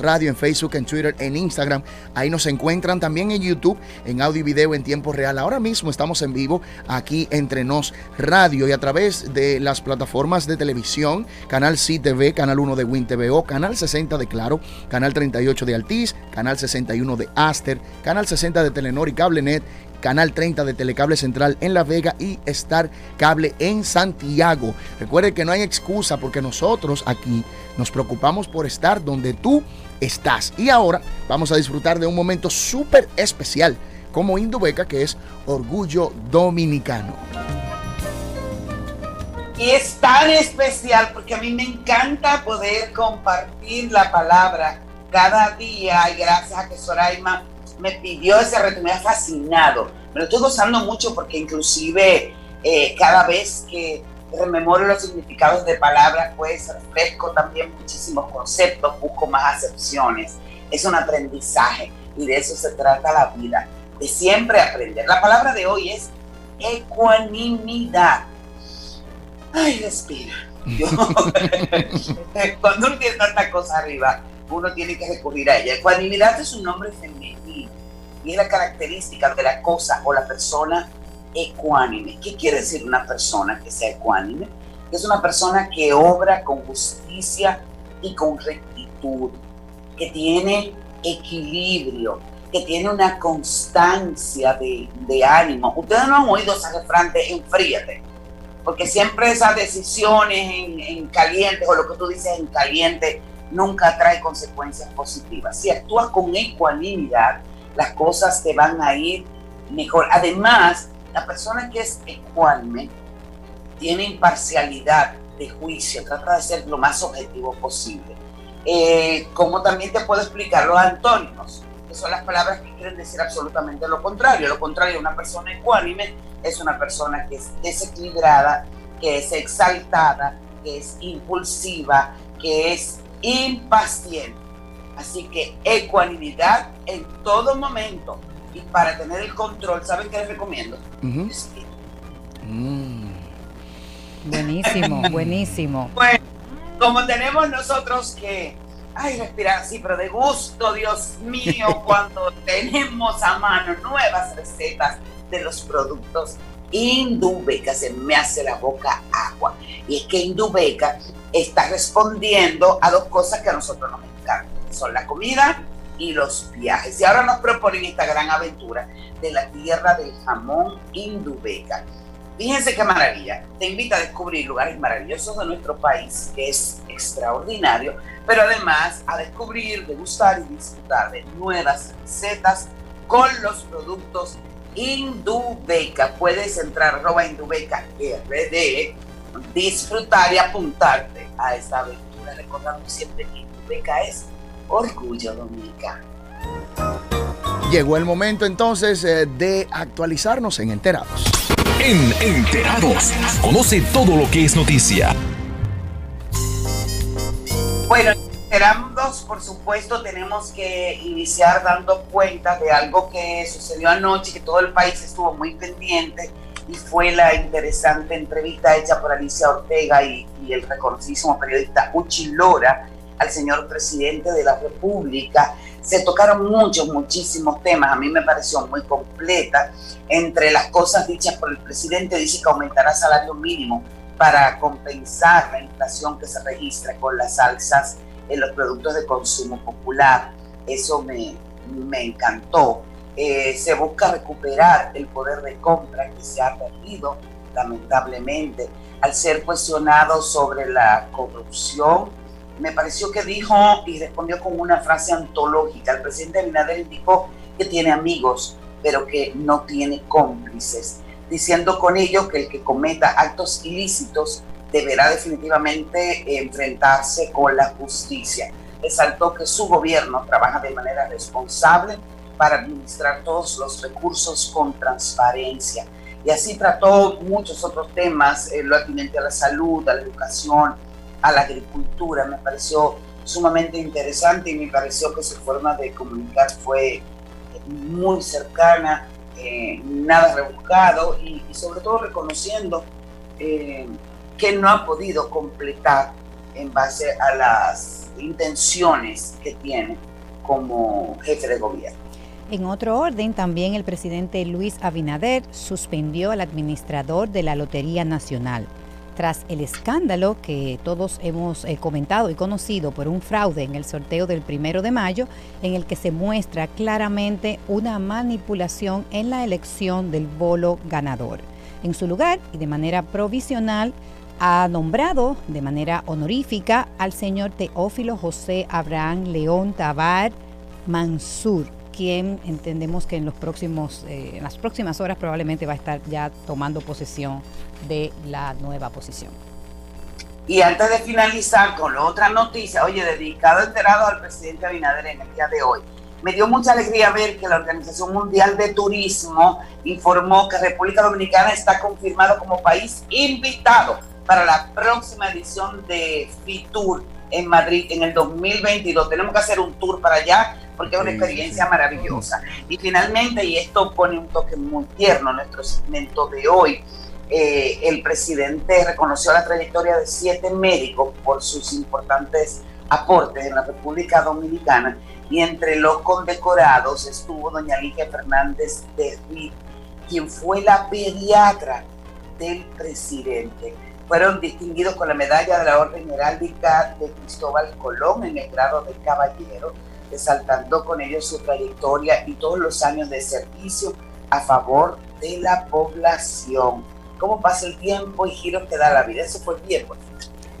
Radio en Facebook, en Twitter, en Instagram. Ahí nos encuentran también en YouTube, en audio y video en tiempo real. Ahora mismo estamos en vivo aquí entre Nos Radio y a través de las plataformas de televisión, Canal CTV, Canal 1 de Win TVO, Canal 60 de Claro, Canal 38 de Altiz, Canal 61 de Aster, Canal 60 de Telenor y CableNet Canal 30 de Telecable Central en La Vega y Star Cable en Santiago. Recuerde que no hay excusa porque nosotros aquí nos preocupamos por estar donde tú estás. Y ahora vamos a disfrutar de un momento súper especial como Indubeca, que es Orgullo Dominicano. Y es tan especial porque a mí me encanta poder compartir la palabra cada día y gracias a que Soraima me pidió ese reto, me ha fascinado. Me lo estoy gozando mucho porque inclusive eh, cada vez que rememoro los significados de palabras, pues refresco también muchísimos conceptos, busco más acepciones. Es un aprendizaje y de eso se trata la vida, de siempre aprender. La palabra de hoy es ecuanimidad. Ay, respira. cuando uno tiene tanta cosa arriba, uno tiene que recurrir a ella. Ecuanimidad es un nombre femenino y es la característica de la cosa o la persona ecuánime. ¿Qué quiere decir una persona que sea ecuánime? Es una persona que obra con justicia y con rectitud, que tiene equilibrio, que tiene una constancia de, ánimo. Ustedes no han oído esa refrán de enfríate, porque siempre esas decisiones en, en caliente o lo que tú dices en caliente nunca trae consecuencias positivas. Si actúas con ecuanimidad, las cosas te van a ir mejor. Además, la persona que es ecuánime tiene imparcialidad de juicio, trata de ser lo más objetivo posible. Eh, como también te puedo explicar los antónimos, que son las palabras que quieren decir absolutamente lo contrario. Lo contrario, una persona ecuánime es una persona que es desequilibrada, que es exaltada, que es impulsiva, que es impaciente. Así que ecuanimidad en todo momento. Y para tener el control, ¿saben qué les recomiendo? Mm. Buenísimo, buenísimo. Bueno, como tenemos nosotros que, ay, respirar así, pero de gusto, Dios mío, cuando tenemos a mano nuevas recetas de los productos Indubeca, se me hace la boca agua. Y es que Indubeca está respondiendo a dos cosas que a nosotros nos encantan son la comida y los viajes. Y ahora nos proponen esta gran aventura de la tierra del jamón Indubeca. Fíjense qué maravilla. Te invita a descubrir lugares maravillosos de nuestro país, que es extraordinario, pero además a descubrir, degustar y disfrutar de nuevas recetas con los productos Indubeca. Puedes entrar arroba Indubeca RD, disfrutar y apuntarte a esta aventura, recordando siempre que Indubeca es Orgullo Dominicano. Llegó el momento entonces eh, de actualizarnos en Enterados. En Enterados, conoce todo lo que es noticia. Bueno, Enterados, por supuesto, tenemos que iniciar dando cuenta de algo que sucedió anoche, que todo el país estuvo muy pendiente, y fue la interesante entrevista hecha por Alicia Ortega y, y el reconocidísimo periodista Uchi Lora al señor presidente de la República. Se tocaron muchos, muchísimos temas. A mí me pareció muy completa. Entre las cosas dichas por el presidente, dice que aumentará salario mínimo para compensar la inflación que se registra con las alzas en los productos de consumo popular. Eso me, me encantó. Eh, se busca recuperar el poder de compra que se ha perdido, lamentablemente, al ser cuestionado sobre la corrupción me pareció que dijo y respondió con una frase antológica. El presidente Abinader indicó que tiene amigos, pero que no tiene cómplices, diciendo con ello que el que cometa actos ilícitos deberá definitivamente enfrentarse con la justicia. Resaltó que su gobierno trabaja de manera responsable para administrar todos los recursos con transparencia. Y así trató muchos otros temas, eh, lo atinente a la salud, a la educación, a la agricultura. Me pareció sumamente interesante y me pareció que su forma de comunicar fue muy cercana, eh, nada rebuscado y, sobre todo reconociendo eh, que no ha podido completar en base a las intenciones que tiene como jefe de gobierno. En otro orden, también el presidente Luis Abinader suspendió al administrador de la Lotería Nacional tras el escándalo que todos hemos eh, comentado y conocido por un fraude en el sorteo del primero de mayo, en el que se muestra claramente una manipulación en la elección del bolo ganador. En su lugar y de manera provisional, ha nombrado de manera honorífica al señor Teófilo José Abraham León Tabar Mansur, quien entendemos que en, los próximos, eh, en las próximas horas probablemente va a estar ya tomando posesión de la nueva posición. Y antes de finalizar con la otra noticia, oye, dedicado enterado al presidente Abinader en el día de hoy, me dio mucha alegría ver que la Organización Mundial de Turismo informó que República Dominicana está confirmado como país invitado para la próxima edición de FITUR en Madrid en el 2022. Tenemos que hacer un tour para allá porque es una experiencia maravillosa. Y finalmente, y esto pone un toque muy tierno en nuestro segmento de hoy, eh, el presidente reconoció la trayectoria de siete médicos por sus importantes aportes en la República Dominicana y entre los condecorados estuvo doña Ligia Fernández de Ruiz, quien fue la pediatra del presidente. Fueron distinguidos con la medalla de la Orden Heráldica de Cristóbal Colón en el grado de caballero, resaltando con ellos su trayectoria y todos los años de servicio a favor de la población cómo pasa el tiempo y giros que da la vida. Eso fue bien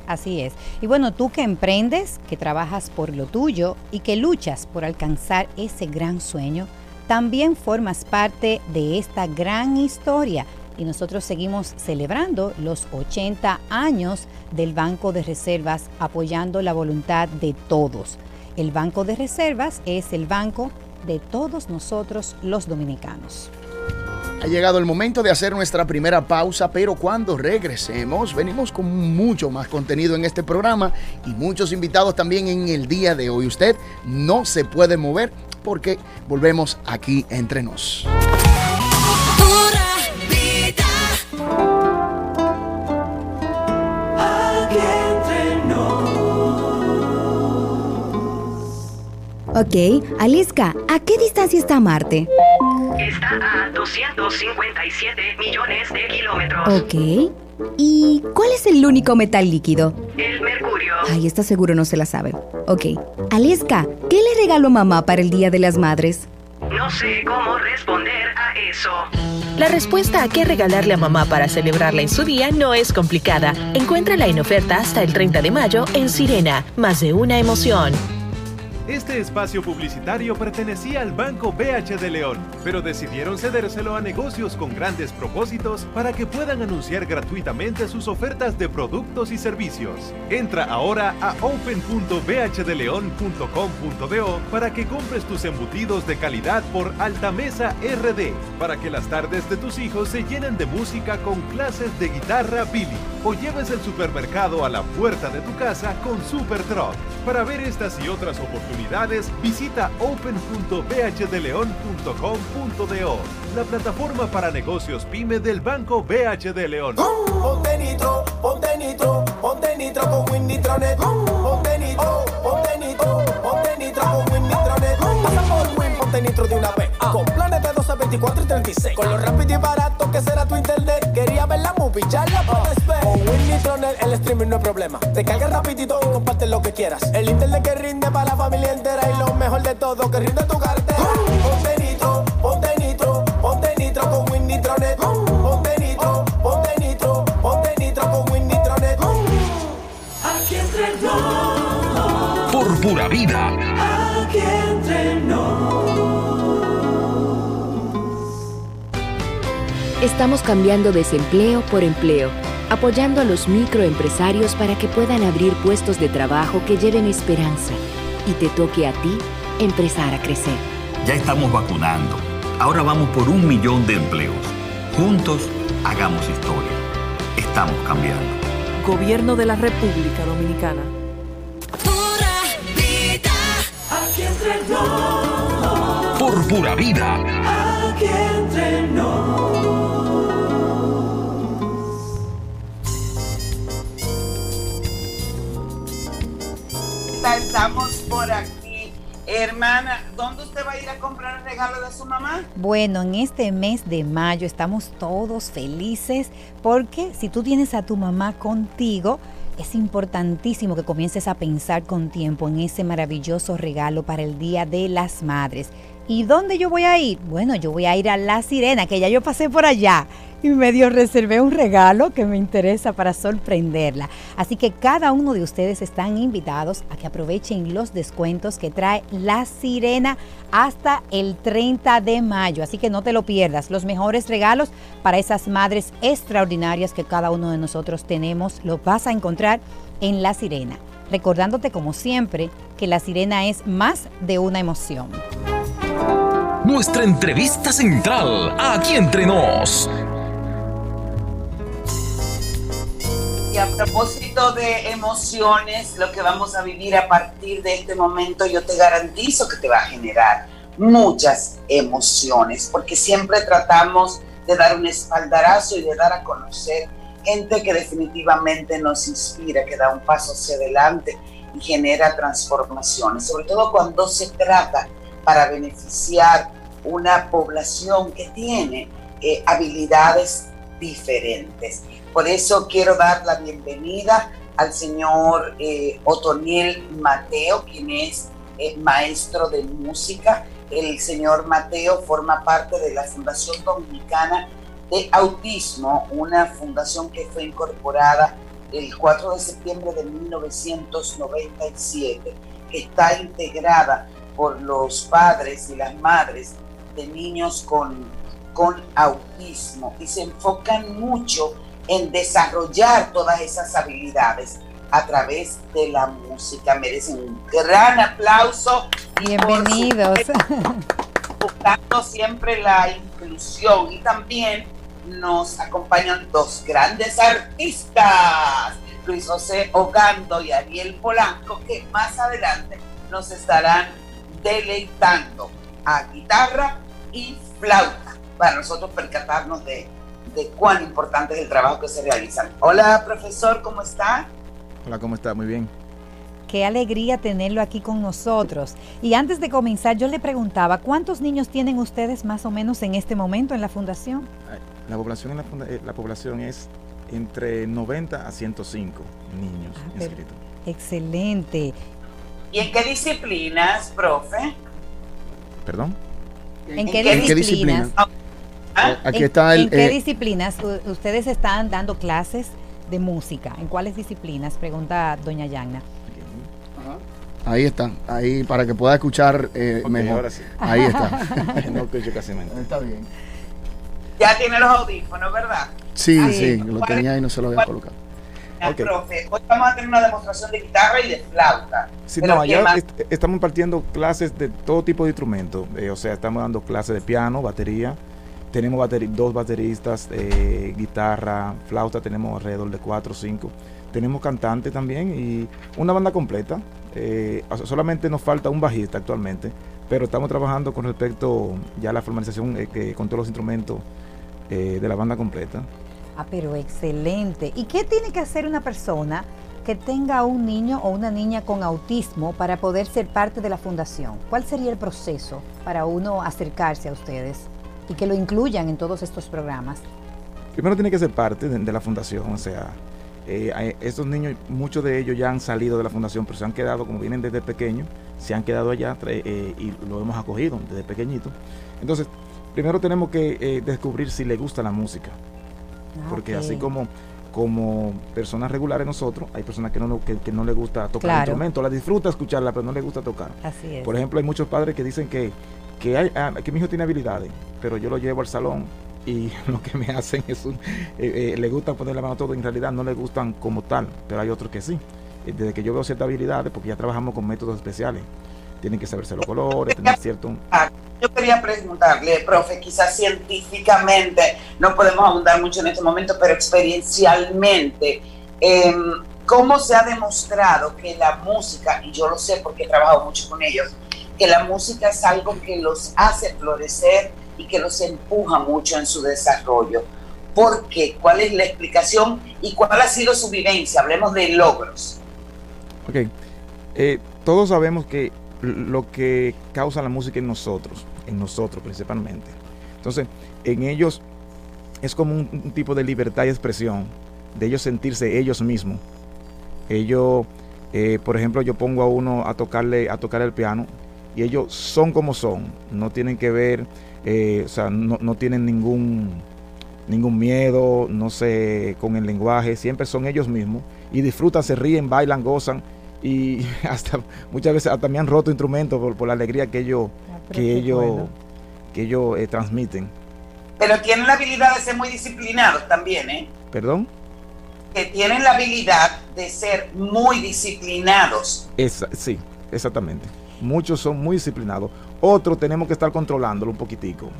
Así es. Y bueno, tú que emprendes, que trabajas por lo tuyo y que luchas por alcanzar ese gran sueño, también formas parte de esta gran historia. Y nosotros seguimos celebrando los 80 años del Banco de Reservas apoyando la voluntad de todos. El Banco de Reservas es el banco de todos nosotros los dominicanos. Ha llegado el momento de hacer nuestra primera pausa, pero cuando regresemos venimos con mucho más contenido en este programa y muchos invitados también en el día de hoy. Usted no se puede mover porque volvemos aquí entre nos. Ok, Aliska, ¿a qué distancia está Marte? Está a 257 millones de kilómetros. Ok. ¿Y cuál es el único metal líquido? El mercurio. Ay, está seguro no se la sabe. Ok. Aliska, ¿qué le regaló mamá para el Día de las Madres? No sé cómo responder a eso. La respuesta a qué regalarle a mamá para celebrarla en su día no es complicada. Encuéntrala en oferta hasta el 30 de mayo en Sirena. Más de una emoción. Este espacio publicitario pertenecía al Banco BH de León, pero decidieron cedérselo a negocios con grandes propósitos para que puedan anunciar gratuitamente sus ofertas de productos y servicios. Entra ahora a open.bhdeleon.com.do para que compres tus embutidos de calidad por Altamesa RD, para que las tardes de tus hijos se llenen de música con clases de guitarra Billy, o lleves el supermercado a la puerta de tu casa con Super Truck. Para ver estas y otras oportunidades, visita open.bhdeleon.com.do, la plataforma para negocios pyme del Banco BHD León. Ponte nitro, ponte nitro, ponte nitro con Winnitronet. Ponte nitro, ponte nitro, ponte nitro con Winnitronet. Pasa por Win, ponte nitro de una vez. Con planes de 12, 24 y 36. Con lo rápido y barato que será tu internet. Quería ver la movie, ya la puedes ver. Con Winnitronet el streaming no es problema. Te cargas rapidito y comparte lo que quieras. El internet que rinde para la familia entera y lo mejor de todo que rinde tu cartera. Ponte nitro, ponte nitro, ponte nitro con Winnitronet. Ponte nitro, ponte nitro, ponte nitro con Winnitronet. Aquí entre. Por pura vida. Estamos cambiando desempleo por empleo, apoyando a los microempresarios para que puedan abrir puestos de trabajo que lleven esperanza y te toque a ti empezar a crecer. Ya estamos vacunando. Ahora vamos por un millón de empleos. Juntos, hagamos historia. Estamos cambiando. Gobierno de la República Dominicana. Aquí entre nos. Por pura vida. Aquí entre nos. Estamos por aquí. Hermana, ¿dónde usted va a ir a comprar el regalo de su mamá? Bueno, en este mes de mayo estamos todos felices porque si tú tienes a tu mamá contigo, es importantísimo que comiences a pensar con tiempo en ese maravilloso regalo para el Día de las Madres. ¿Y dónde yo voy a ir? Bueno, yo voy a ir a La Sirena, que ya yo pasé por allá y medio reservé un regalo que me interesa para sorprenderla. Así que cada uno de ustedes están invitados a que aprovechen los descuentos que trae La Sirena hasta el 30 de mayo. Así que no te lo pierdas. Los mejores regalos para esas madres extraordinarias que cada uno de nosotros tenemos los vas a encontrar en La Sirena. Recordándote como siempre que La Sirena es más de una emoción. Nuestra entrevista central, aquí entre nos. Y a propósito de emociones, lo que vamos a vivir a partir de este momento, yo te garantizo que te va a generar muchas emociones, porque siempre tratamos de dar un espaldarazo y de dar a conocer gente que definitivamente nos inspira, que da un paso hacia adelante y genera transformaciones, sobre todo cuando se trata para beneficiar una población que tiene eh, habilidades diferentes. Por eso quiero dar la bienvenida al señor eh, Otoniel Mateo, quien es eh, maestro de música. El señor Mateo forma parte de la Fundación Dominicana de Autismo, una fundación que fue incorporada el 4 de septiembre de 1997, que está integrada por los padres y las madres de niños con, con autismo y se enfocan mucho en desarrollar todas esas habilidades a través de la música. Merecen un gran aplauso. Bienvenidos. Buscando siempre la inclusión y también nos acompañan dos grandes artistas, Luis José Ogando y Ariel Polanco, que más adelante nos estarán deleitando a guitarra y flauta para nosotros percatarnos de, de cuán importante es el trabajo que se realiza. Hola, profesor, ¿cómo está? Hola, ¿cómo está? Muy bien. Qué alegría tenerlo aquí con nosotros. Y antes de comenzar, yo le preguntaba, ¿cuántos niños tienen ustedes más o menos en este momento en la fundación? La población, en la, funda- eh, la población es entre 90 a 105 niños Ah, inscritos. Excelente. ¿Y en qué disciplinas, profe? ¿Perdón? ¿En qué disciplinas? Ah, Aquí ¿En- está el... ¿En qué eh, disciplinas ustedes están dando clases de música? ¿En cuáles disciplinas? Pregunta doña Yagna. Ahí está, ahí para que pueda escuchar eh, mejor. ahora sí. Ahí está. no escucho casi mente. Está bien. Ya tiene los audífonos, ¿verdad? Sí, sí, lo ¿cuál- tenía y no se lo había cuál- colocado. Ah, Ok. Profe, hoy vamos a tener una demostración de guitarra y de flauta. Sí, no, estamos impartiendo clases de todo tipo de instrumentos. eh, o sea, estamos dando clases de piano, batería. Tenemos dos bateristas, eh, guitarra, flauta, tenemos alrededor de cuatro o cinco. Tenemos cantante también y una banda completa. Eh, solamente nos falta un bajista actualmente, pero estamos trabajando con respecto ya a la formalización eh, con todos los instrumentos eh, de la banda completa. Ah, pero excelente. ¿Y qué tiene que hacer una persona que tenga un niño o una niña con autismo para poder ser parte de la fundación? ¿Cuál sería el proceso para uno acercarse a ustedes y que lo incluyan en todos estos programas? Primero tiene que ser parte de, de la fundación, o sea, eh, estos niños, muchos de ellos ya han salido de la fundación, pero se han quedado, como vienen desde pequeños, se han quedado allá eh, y lo hemos acogido desde pequeñito. Entonces, primero tenemos que eh, descubrir si le gusta la música, porque ok. así como como personas regulares nosotros, hay personas que no, que, que no les gusta tocar Claro. el instrumento, la disfruta escucharla, pero no les gusta tocar. Así es. Por ejemplo, hay muchos padres que dicen que, que, hay, ah, que mi hijo tiene habilidades, pero yo lo llevo al salón y lo que me hacen es un, eh, eh, le gusta poner la mano a todo, en realidad no le gustan como tal, pero hay otros que sí. Eh, Desde que yo veo ciertas habilidades, porque ya trabajamos con métodos especiales, tienen que saberse los colores, tener cierto... Yo quería preguntarle, profe, quizás científicamente, no podemos abundar mucho en este momento, pero experiencialmente, em, ¿cómo se ha demostrado que la música, y yo lo sé porque he trabajado mucho con ellos, que la música es algo que los hace florecer y que los empuja mucho en su desarrollo? ¿Por qué? ¿Cuál es la explicación y cuál ha sido su vivencia? Hablemos de logros. Ok. Eh, todos sabemos que lo que causa la música en nosotros, en nosotros principalmente. Entonces, en ellos es como un, tipo de libertad y expresión, de ellos sentirse ellos mismos. Ellos, eh, por ejemplo, yo pongo a uno a tocarle, a tocar el piano y ellos son como son, no tienen que ver, eh, o sea, no, no tienen ningún, ningún miedo, no sé, con el lenguaje, siempre son ellos mismos y disfrutan, se ríen, bailan, gozan y hasta muchas veces hasta me han roto instrumentos por, por la alegría que ellos, pero que ellos, bueno. que ellos eh, transmiten. Pero tienen la habilidad de ser muy disciplinados también, ¿eh? ¿Perdón? Que tienen la habilidad de ser muy disciplinados. Esa- sí, exactamente. Muchos son muy disciplinados. Otros tenemos que estar controlándolo un poquitico.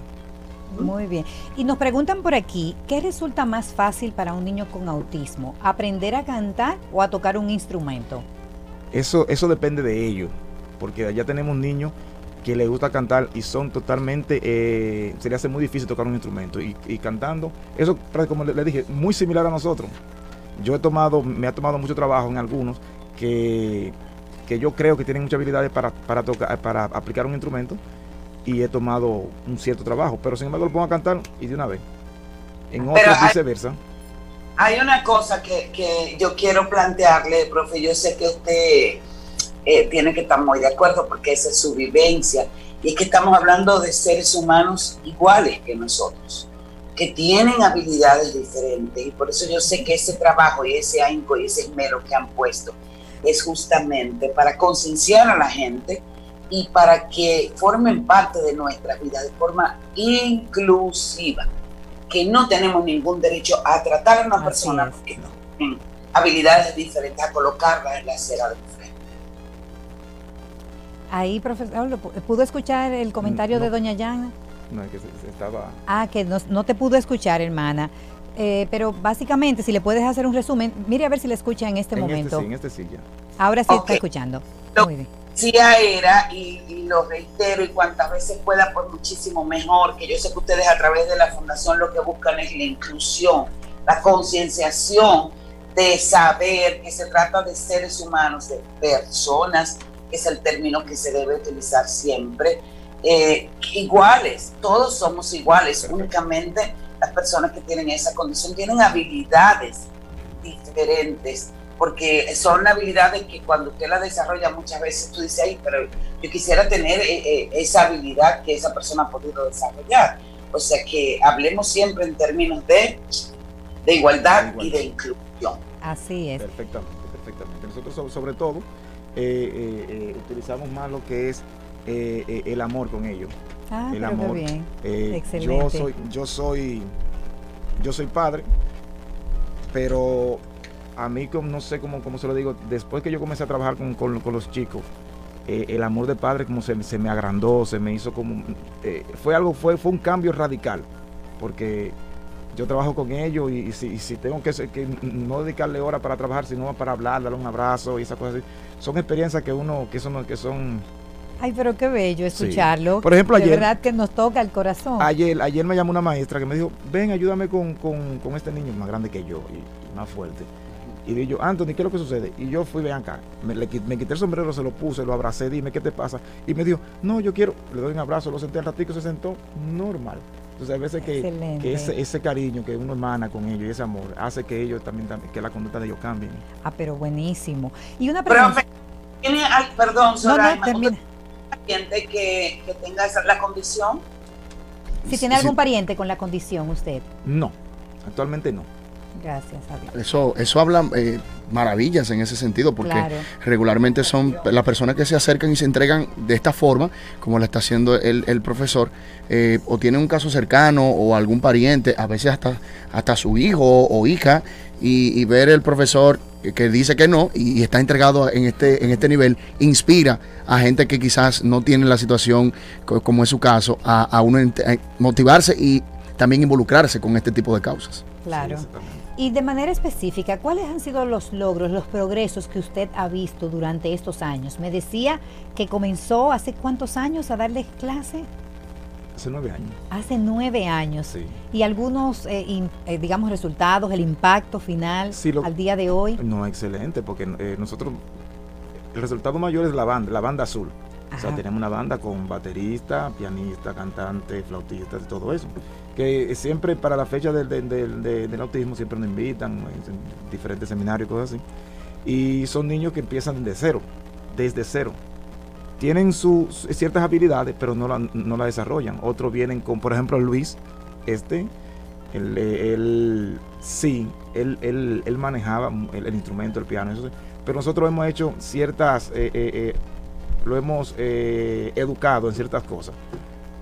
Muy bien. Y nos preguntan por aquí, ¿qué resulta más fácil para un niño con autismo? ¿Aprender a cantar o a tocar un instrumento? Eso, eso depende de ellos. Porque allá tenemos niños que les gusta cantar y son totalmente, eh, se hace muy difícil tocar un instrumento. Y, y cantando, eso, pra- como le, le dije, muy similar a nosotros. Yo he tomado, me ha tomado mucho trabajo en algunos que, que yo creo que tienen muchas habilidades para, para, tocar, para aplicar un instrumento y he tomado un cierto trabajo. Pero sin embargo lo pongo a cantar y de una vez. En otros hay- viceversa. Hay una cosa que, que yo quiero plantearle, profe. Yo sé que usted eh, tiene que estar muy de acuerdo porque esa es su vivencia. Y es que estamos hablando de seres humanos iguales que nosotros, que tienen habilidades diferentes. Y por eso yo sé que ese trabajo y ese ahínco y ese esmero que han puesto es justamente para concienciar a la gente y para que formen parte de nuestra vida de forma inclusiva que no tenemos ningún derecho a tratar a una persona porque tienen habilidades diferentes, a colocarla en la acera de frente. Ahí, profesor, ¿lo pu- ¿pudo escuchar el comentario de doña Yana? No, es que estaba... Ah, que no, no te pudo escuchar, hermana. Eh, pero básicamente, si le puedes hacer un resumen, mire a ver si le escucha en este en momento. Este sí, en este sí ya. Ahora sí Ok. está escuchando. Lo Muy bien. decía era, y, y lo reitero, y cuantas veces pueda, pues muchísimo mejor, que yo sé que ustedes a través de la fundación lo que buscan es la inclusión, la concienciación de saber que se trata de seres humanos, de personas, que es el término que se debe utilizar siempre, eh, iguales, todos somos iguales, únicamente las personas que tienen esa condición tienen habilidades diferentes, porque son habilidades que cuando usted las desarrolla muchas veces tú dices, ay, pero yo quisiera tener eh, eh, esa habilidad que esa persona ha podido desarrollar. O sea que hablemos siempre en términos de, de igualdad y de inclusión. Así es. Perfectamente, perfectamente. Nosotros so- sobre todo eh, eh, eh, utilizamos más lo que es eh, eh, el amor con ellos. Ah, el pero amor. bien. Eh, yo Excelente. soy, yo soy, yo soy padre, pero a mí como no sé cómo, cómo se lo digo, después que yo comencé a trabajar con, con- con los chicos, eh, el amor de padre como se, se me agrandó, se me hizo como, eh, fue algo, fue, fue un cambio radical, porque yo trabajo con ellos y, y si, y si tengo que no dedicarle horas para trabajar, sino para hablar, darle un abrazo y esas cosas así, son experiencias que uno, que son, que son Ay, pero qué bello Sí. escucharlo. Por ejemplo, de ayer- verdad que nos toca el corazón. Ayer, ayer me llamó una maestra que me dijo, ven, ayúdame con, con- con este niño más grande que yo y, y más fuerte. Y dije yo, Anthony, ¿qué es lo que sucede? Y yo fui, ven acá, me, le qui- me quité el sombrero, se lo puse, lo abracé, dime, ¿qué te pasa? Y me dijo, no, yo quiero, le doy un abrazo, lo senté al ratico, se sentó normal. Entonces, a veces que, Excelente. que ese, ese cariño que uno emana con ellos y ese amor hace que ellos también, también- que la conducta de ellos cambie. Ah, pero buenísimo. Y una pregunta. Profe, ¿tiene, al- perdón, No, no, Soraima, termina. ¿usted tiene que, que tenga esa- la condición? Si tiene algún Sí. pariente con la condición, usted. No, actualmente no. Gracias, a Dios. Eso, eso habla eh, maravillas en ese sentido, porque Claro. regularmente son las personas que se acercan y se entregan de esta forma, como lo está haciendo el, el profesor, eh, o tienen un caso cercano o algún pariente, a veces hasta, hasta su hijo o hija, y, y ver el profesor que dice que no y, está entregado en este, en este nivel, inspira a gente que quizás no tiene la situación co- como es su caso, a, a uno a motivarse y también involucrarse con este tipo de causas. Claro. Y de manera específica, ¿cuáles han sido los logros, los progresos que usted ha visto durante estos años? Me decía que comenzó hace cuántos años a darles clase. Hace nueve años. Hace nueve años. Sí. Y algunos, eh, in- eh, digamos, resultados, el impacto final Sí, lo- al día de hoy. No, excelente, porque eh, nosotros el resultado mayor es la banda, la banda azul. O sea, Ajá. tenemos una banda con baterista, pianista, cantante, flautista todo eso. Que siempre para la fecha del, del- del- del- del autismo siempre nos invitan en diferentes seminarios y cosas así. Y son niños que empiezan de cero, desde cero. Tienen sus ciertas habilidades, pero no la, no la desarrollan. Otros vienen con, por ejemplo, Luis, este, él, él- sí, él, él- él manejaba el, el instrumento, el piano, eso sí. pero nosotros hemos hecho ciertas, eh, eh, eh, lo hemos eh, educado en ciertas cosas.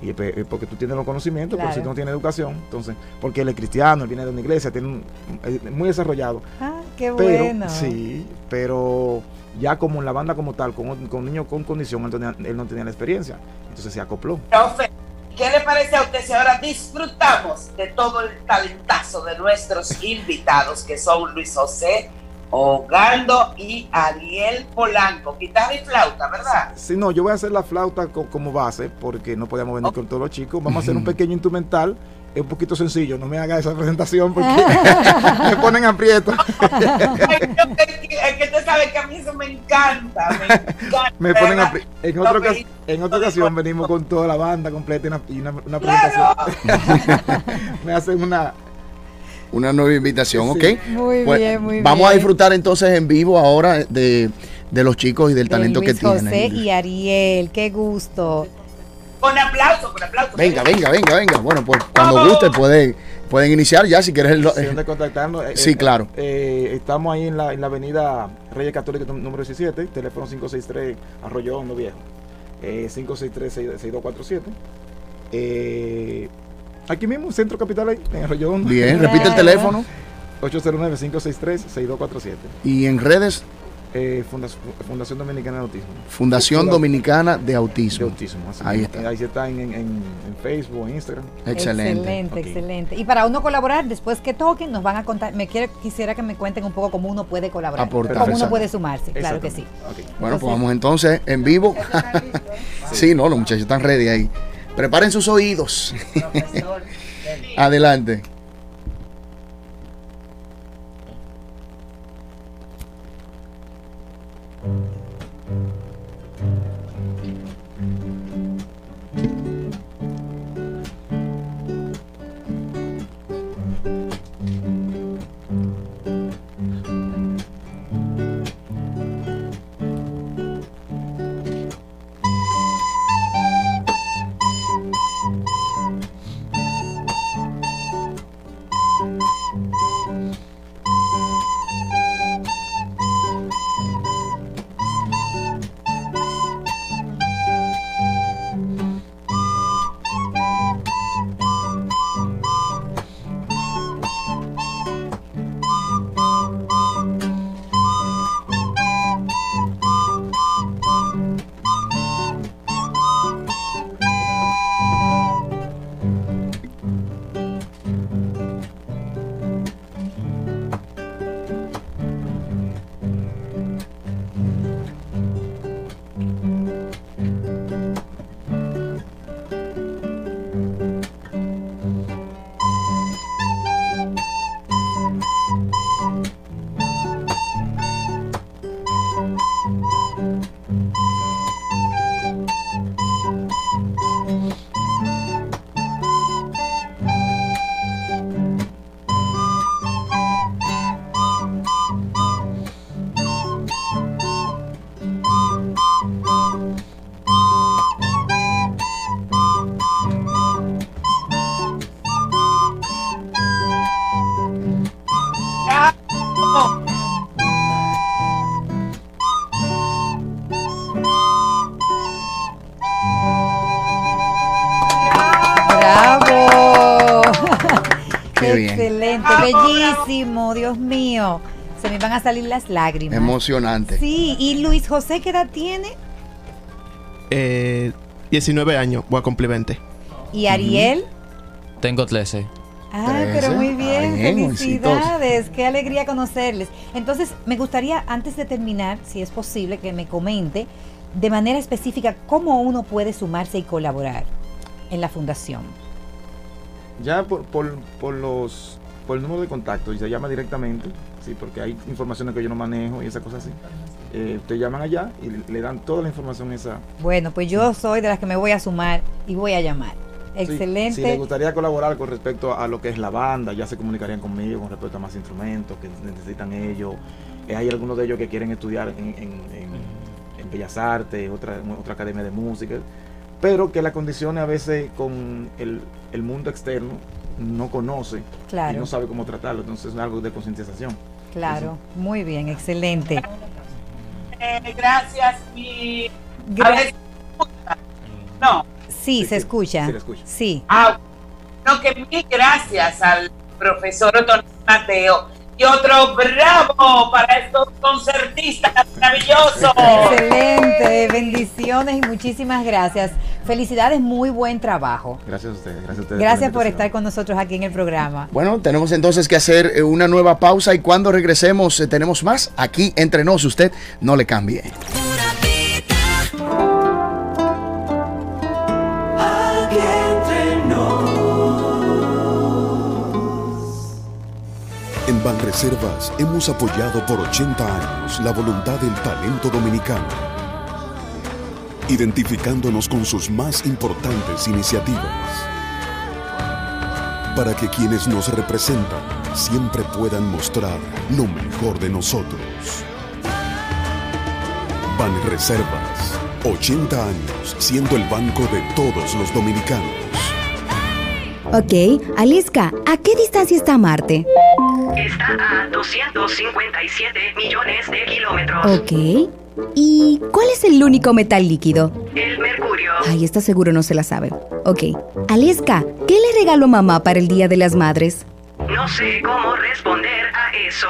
Y porque tú tienes los conocimientos, pero si tú no tienes educación, entonces, porque él es cristiano, él viene de una iglesia, tiene un- es muy desarrollado. Ah, qué Pero, bueno. sí, pero ya como en la banda como tal, con, con niños con condición, él, tenía- él no tenía la experiencia. Entonces se acopló. Profe, ¿qué le parece a usted si ahora disfrutamos de todo el talentazo de nuestros invitados que son Luis José Ogando y Ariel Polanco? Guitarra y flauta, ¿verdad? Si no, yo voy a hacer la flauta co- como base, porque no podíamos venir con todos los chicos. Vamos a hacer un pequeño instrumental. Es un poquito sencillo, no me haga esa presentación porque me ponen aprieto. Es que usted sabe que a mí eso me encanta, me encanta. Me ponen ¿verdad? apri- en, otra en otra ocasión venimos con toda la banda completa y una, y una- una presentación. me hacen una, Una nueva invitación, ¿ok? Sí. Muy Pues, bien, muy Vamos a bien. disfrutar entonces en vivo ahora de, de los chicos y del De talento Luis que tienen. José y Ariel, qué gusto. Con aplauso, con aplauso. Venga, venga, venga, venga. Bueno, pues cuando guste pueden, pueden iniciar ya si quieres. lo- Sí, donde contactarnos. Eh, Sí, eh, claro. eh, estamos ahí en la, en la avenida Reyes Católicos número 17, teléfono 563 Arroyo Hondo Viejo, eh, 563-6247. Eh, aquí mismo, Centro Capital ahí, en Arroyo Hondo. Bien, repite el teléfono. 809-563-6247. Y en redes, Eh, Fundación, Fundación Dominicana de Autismo. Fundación Funda- Dominicana de Autismo. de Autismo. así Ahí está. Ahí está en, en, en- en Facebook, en Instagram. Excelente. Excelente, excelente. Y para uno colaborar, después que toquen, nos van a contar. Me quiero, quisiera que me cuenten un poco cómo uno puede colaborar. Aportar, cómo uno puede sumarse, claro que sí. Bueno, pues vamos entonces en vivo. sí, no, los muchachos están ready ahí. Preparen sus oídos. Adelante. Bellísimo, Dios mío. Se me van a salir las lágrimas. Emocionante. Sí, y Luis José, ¿qué edad tiene? Eh, 19 años, voy a cumplir 20. Y Ariel. Tengo 13. Ah, pero muy bien, bien, felicidades, qué alegría conocerles. Entonces, me gustaría, antes de terminar, si es posible, que me comente de manera específica cómo uno puede sumarse y colaborar en la fundación. Ya por, por, por los por el número de contacto y se llama directamente, sí, porque hay informaciones que yo no manejo y esas cosas así. eh, te llaman allá y le dan toda la información esa. Bueno, pues yo soy de las que me voy a sumar y voy a llamar. Sí, Excelente. Si les gustaría colaborar con respecto a lo que es la banda, ya se comunicarían conmigo con respecto a más instrumentos que necesitan ellos. Eh, hay algunos de ellos que quieren estudiar en, en- en- en Bellas Artes, otra, otra academia de música, pero que las condiciones a veces con el, el mundo externo no conoce Claro. y no sabe cómo tratarlo, entonces es algo de concientización. Claro, muy bien, excelente. Eh, gracias, mi. Gra- A ver, no. Sí, se escucha. sí, le escucho. Sí. Ah, no, que mil gracias al profesor Otón Mateo. Y otro bravo para estos concertistas maravillosos. Excelente, bendiciones y muchísimas gracias. Felicidades, muy buen trabajo. Gracias a ustedes. Gracias, a ustedes Gracias por invitación. estar con nosotros aquí en el programa. Bueno, tenemos entonces que hacer eh, una nueva pausa y cuando regresemos eh, tenemos más aquí entre nos. Usted no le cambie. Banreservas hemos apoyado por 80 años la voluntad del talento dominicano, identificándonos con sus más importantes iniciativas, para que quienes nos representan siempre puedan mostrar lo mejor de nosotros. Banreservas, 80 años siendo el banco de todos los dominicanos. Ok, Aliska, ¿a qué distancia está Marte? Está a 257 millones de kilómetros. Ok. ¿Y cuál es el único metal líquido? El mercurio. Ay, está seguro no se la sabe. Ok. Aliska, ¿qué le regaló mamá para el Día de las Madres? No sé cómo responder a eso.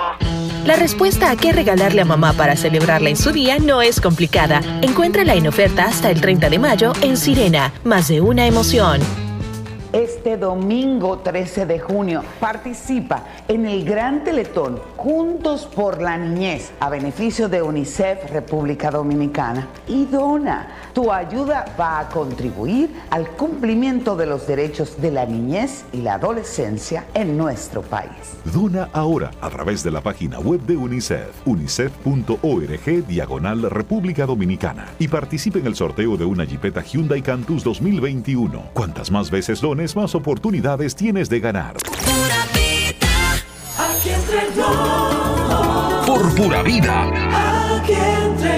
La respuesta a qué regalarle a mamá para celebrarla en su día no es complicada. Encuéntrala en oferta hasta el 30 de mayo en Sirena. Más de una emoción. Este domingo 13 de junio participa en el Gran Teletón Juntos por la Niñez a beneficio de UNICEF República Dominicana y dona. Tu ayuda va a contribuir al cumplimiento de los derechos de la niñez y la adolescencia en nuestro país. Dona ahora a través de la página web de UNICEF, unicef.org diagonal República Dominicana y participe en el sorteo de una Jeepeta Hyundai Cantus 2021. Cuantas más veces dones, más oportunidades tienes de ganar. Aquí entre nos. Por pura vida. Aquí entre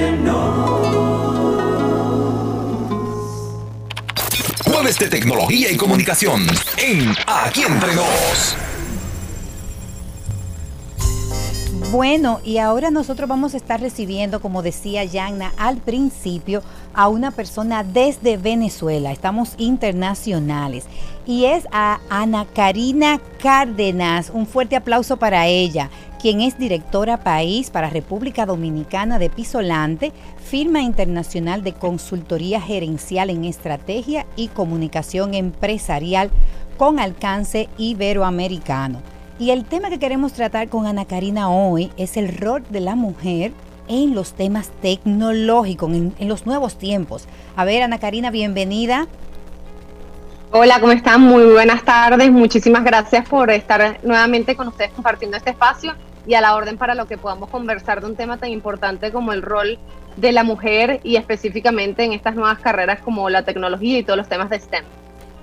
Jueves de tecnología y comunicación en Aquí Entre Nos. Bueno, y ahora nosotros vamos a estar recibiendo, como decía Yanna al principio, a una persona desde Venezuela. Estamos internacionales. Y es a Ana Karina Cárdenas. Un fuerte aplauso para ella, quien es directora país para República Dominicana de Pisolante, firma internacional de consultoría gerencial en estrategia y comunicación empresarial con alcance iberoamericano. Y el tema que queremos tratar con Ana Karina hoy es el rol de la mujer en los temas tecnológicos, en, en los nuevos tiempos. A ver, Ana Karina, bienvenida. Hola, ¿cómo están? Muy buenas tardes. Muchísimas gracias por estar nuevamente con ustedes compartiendo este espacio y a la orden para lo que podamos conversar de un tema tan importante como el rol de la mujer y específicamente en estas nuevas carreras como la tecnología y todos los temas de STEM.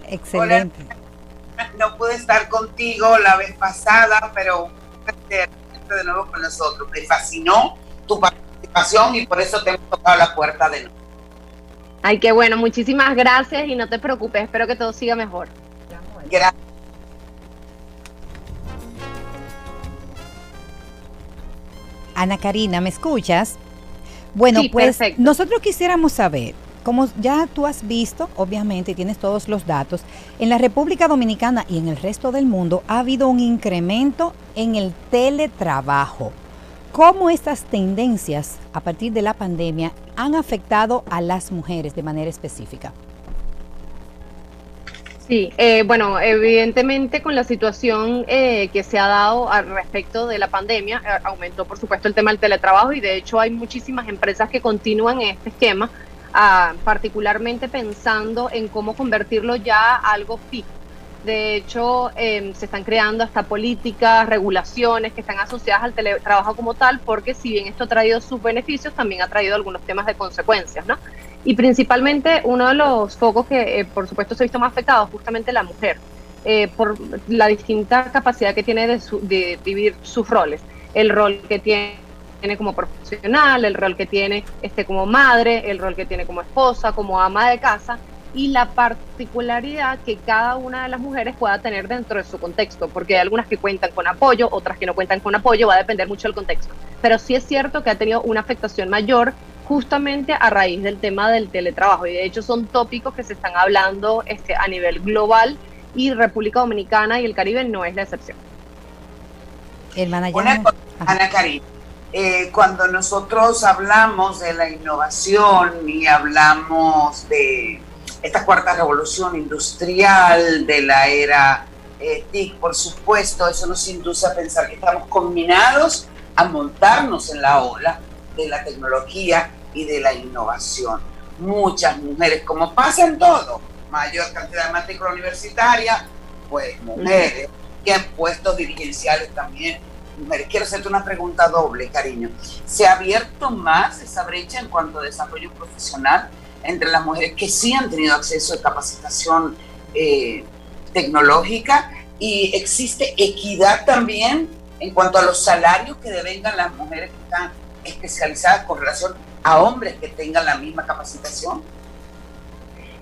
Excelente. No pude estar contigo la vez pasada, pero de nuevo con nosotros. Me fascinó tu participación y por eso te hemos tocado la puerta de nuevo. Ay, qué bueno, muchísimas gracias y no te preocupes, espero que todo siga mejor. Gracias. Ana Karina, ¿me escuchas? Bueno, Sí, pues perfecto. nosotros quisiéramos saber, como ya tú has visto, obviamente, tienes todos los datos, en la República Dominicana y en el resto del mundo ha habido un incremento en el teletrabajo. ¿Cómo estas tendencias a partir de la pandemia han afectado a las mujeres de manera específica? Sí, eh, bueno, evidentemente con la situación eh, que se ha dado al respecto de la pandemia, eh, aumentó por supuesto el tema del teletrabajo y de hecho hay muchísimas empresas que continúan en este esquema, ah, particularmente pensando en cómo convertirlo ya a algo fijo. De hecho, eh, se están creando hasta políticas, regulaciones que están asociadas al teletrabajo como tal, porque si bien esto ha traído sus beneficios, también ha traído algunos temas de consecuencias, ¿no? Y principalmente uno de los focos que, eh, por supuesto, se ha visto más afectado es justamente la mujer, eh, por la distinta capacidad que tiene de, su- de vivir sus roles. El rol que tiene tiene como profesional, el rol que tiene este, como madre, el rol que tiene como esposa, como ama de casa y la particularidad que cada una de las mujeres pueda tener dentro de su contexto, porque hay algunas que cuentan con apoyo, otras que no cuentan con apoyo, va a depender mucho del contexto. Pero sí es cierto que ha tenido una afectación mayor justamente a raíz del tema del teletrabajo y de hecho son tópicos que se están hablando este, a nivel global y República Dominicana y el Caribe no es la excepción. Hermana cosa, Ana Karina, eh, cuando nosotros hablamos de la innovación y hablamos de esta cuarta revolución industrial, de la era eh, TIC, por supuesto, eso nos induce a pensar que estamos combinados a montarnos en la ola de la tecnología y de la innovación. Muchas mujeres, como pasa en todo, mayor cantidad de matrícula universitaria, pues mujeres, que en puestos dirigenciales también mujeres. Quiero hacerte una pregunta doble, cariño. ¿Se ha abierto más esa brecha en cuanto a desarrollo profesional entre las mujeres que sí han tenido acceso a capacitación eh, tecnológica? ¿Y existe equidad también en cuanto a los salarios que devengan las mujeres que están especializadas con relación a hombres que tengan la misma capacitación?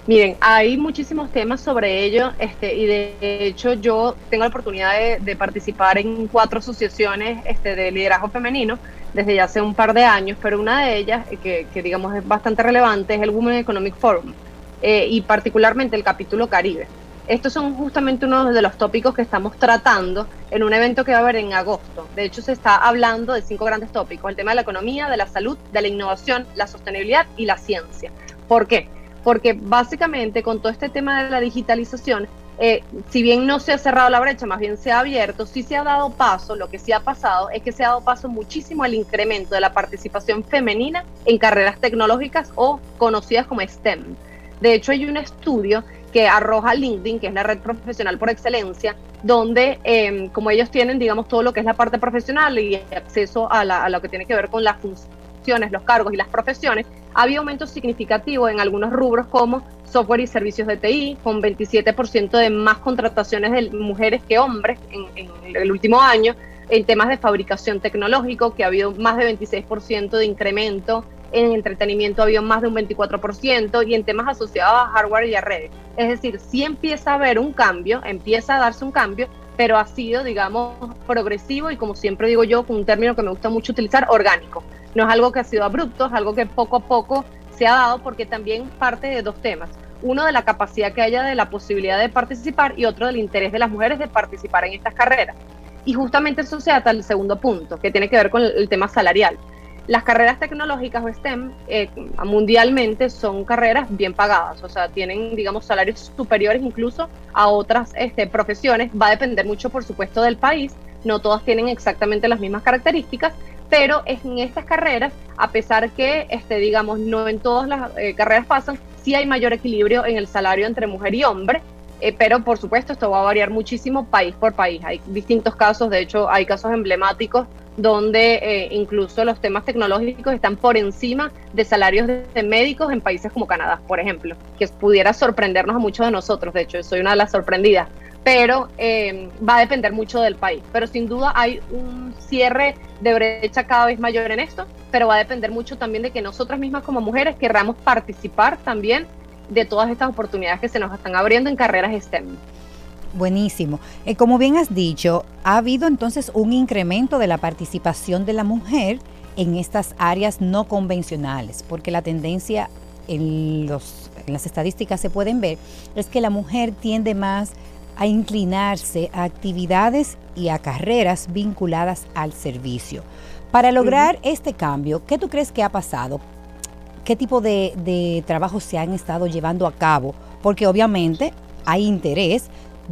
Miren, hay muchísimos temas sobre ello este, y de hecho yo tengo la oportunidad de, de participar en cuatro asociaciones este, de liderazgo femenino desde ya hace un par de años, pero una de ellas eh, que, digamos es bastante relevante es el Women Economic Forum eh, y particularmente el capítulo Caribe. Estos son justamente uno de los tópicos que estamos tratando en un evento que va a haber en agosto. De hecho, se está hablando de cinco grandes tópicos, el tema de la economía, de la salud, de la innovación, la sostenibilidad y la ciencia. ¿Por qué? Porque básicamente con todo este tema de la digitalización, eh, si bien no se ha cerrado la brecha, más bien se ha abierto, sí se ha dado paso, lo que sí ha pasado es que se ha dado paso muchísimo al incremento de la participación femenina en carreras tecnológicas o conocidas como STEM. De hecho, hay un estudio que arroja LinkedIn, que es la red profesional por excelencia, donde eh, como ellos tienen, digamos, todo lo que es la parte profesional y acceso a, la, a lo que tiene que ver con las funciones, los cargos y las profesiones, había aumento significativo en algunos rubros como software y servicios de TI, con 27% de más contrataciones de mujeres que hombres en, en el último año, en temas de fabricación tecnológico, que ha habido más de 26% de incremento, en entretenimiento ha habido más de un 24% y en temas asociados a hardware y a redes. Es decir, sí empieza a haber un cambio, empieza a darse un cambio, pero ha sido, digamos, progresivo y como siempre digo yo, con un término que me gusta mucho utilizar, orgánico. No es algo que ha sido abrupto, es algo que poco a poco se ha dado porque también parte de dos temas. Uno de la capacidad que haya de la posibilidad de participar y otro del interés de las mujeres de participar en estas carreras. Y justamente eso se ata al segundo punto, que tiene que ver con el, tema salarial. Las carreras tecnológicas o STEM eh, mundialmente son carreras bien pagadas, o sea, tienen, digamos, salarios superiores incluso a otras este, profesiones. Va a depender mucho, por supuesto, del país. No todas tienen exactamente las mismas características, pero en estas carreras, a pesar que, este, digamos, no en todas las eh, carreras pasan, sí hay mayor equilibrio en el salario entre mujer y hombre. Eh, pero por supuesto esto va a variar muchísimo país por país. Hay distintos casos, de hecho hay casos emblemáticos donde eh, incluso los temas tecnológicos están por encima de salarios de, de, médicos en países como Canadá, por ejemplo, que pudiera sorprendernos a muchos de nosotros, de hecho soy una de las sorprendidas, pero eh, va a depender mucho del país. Pero sin duda hay un cierre de brecha cada vez mayor en esto, pero va a depender mucho también de que nosotras mismas como mujeres querramos participar también de todas estas oportunidades que se nos están abriendo en carreras STEM. Buenísimo. Eh, como bien has dicho, ha habido entonces un incremento de la participación de la mujer en estas áreas no convencionales, porque la tendencia en, los, en las estadísticas se pueden ver es que la mujer tiende más a inclinarse a actividades y a carreras vinculadas al servicio. Para lograr uh -huh. este cambio, ¿qué tú crees que ha pasado? ¿Qué tipo de, de trabajo se han estado llevando a cabo? Porque obviamente hay interés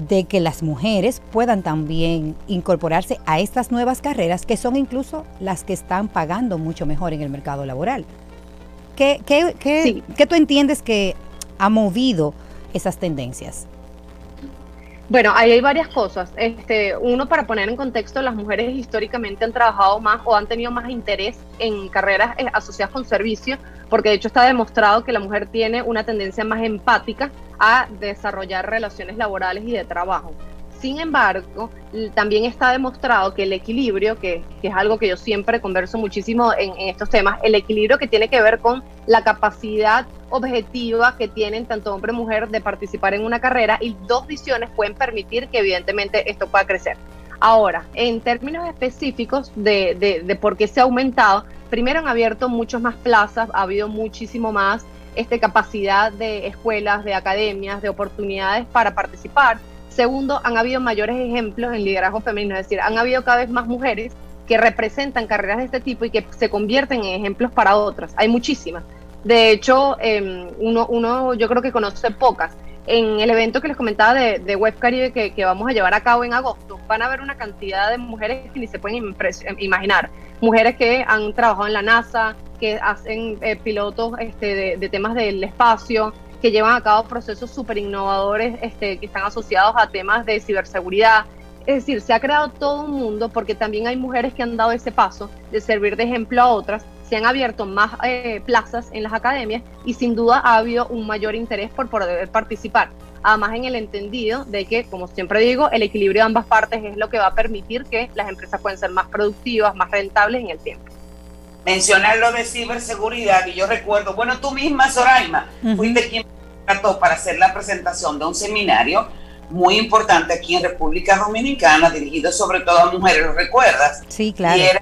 de que las mujeres puedan también incorporarse a estas nuevas carreras que son incluso las que están pagando mucho mejor en el mercado laboral. ¿Qué, qué, qué, sí. ¿qué tú entiendes que ha movido esas tendencias? Bueno, ahí hay varias cosas. Este, uno, para poner en contexto, las mujeres históricamente han trabajado más o han tenido más interés en carreras eh, asociadas con servicio, porque de hecho está demostrado que la mujer tiene una tendencia más empática a desarrollar relaciones laborales y de trabajo. Sin embargo, también está demostrado que el equilibrio, que, que es algo que yo siempre converso muchísimo en, en estos temas, el equilibrio que tiene que ver con la capacidad objetiva que tienen tanto hombre y mujer de participar en una carrera y dos visiones pueden permitir que evidentemente esto pueda crecer. Ahora, en términos específicos de, de, de por qué se ha aumentado, primero han abierto muchas más plazas, ha habido muchísimo más este, capacidad de escuelas, de academias, de oportunidades para participar. Segundo, han habido mayores ejemplos en liderazgo femenino, es decir, han habido cada vez más mujeres que representan carreras de este tipo y que se convierten en ejemplos para otras. Hay muchísimas. De hecho, eh, uno, uno yo creo que conoce pocas. En el evento que les comentaba de, de Web Caribe que, vamos a llevar a cabo en agosto, van a ver una cantidad de mujeres que ni se pueden impres- imaginar. Mujeres que han trabajado en la NASA, que hacen eh, pilotos este, de, de temas del espacio, que llevan a cabo procesos súper innovadores este, que están asociados a temas de ciberseguridad. Es decir, se ha creado todo un mundo porque también hay mujeres que han dado ese paso de servir de ejemplo a otras. Se han abierto más eh, plazas en las academias y sin duda ha habido un mayor interés por poder participar. Además, en el entendido de que, como siempre digo, el equilibrio de ambas partes es lo que va a permitir que las empresas puedan ser más productivas, más rentables en el tiempo. mencionar lo de ciberseguridad, y yo recuerdo, bueno, tú misma, Soraima, fuiste quien me trató para hacer la presentación de un seminario muy importante aquí en República Dominicana, dirigido sobre todo a mujeres, ¿lo recuerdas? Sí, claro. Y era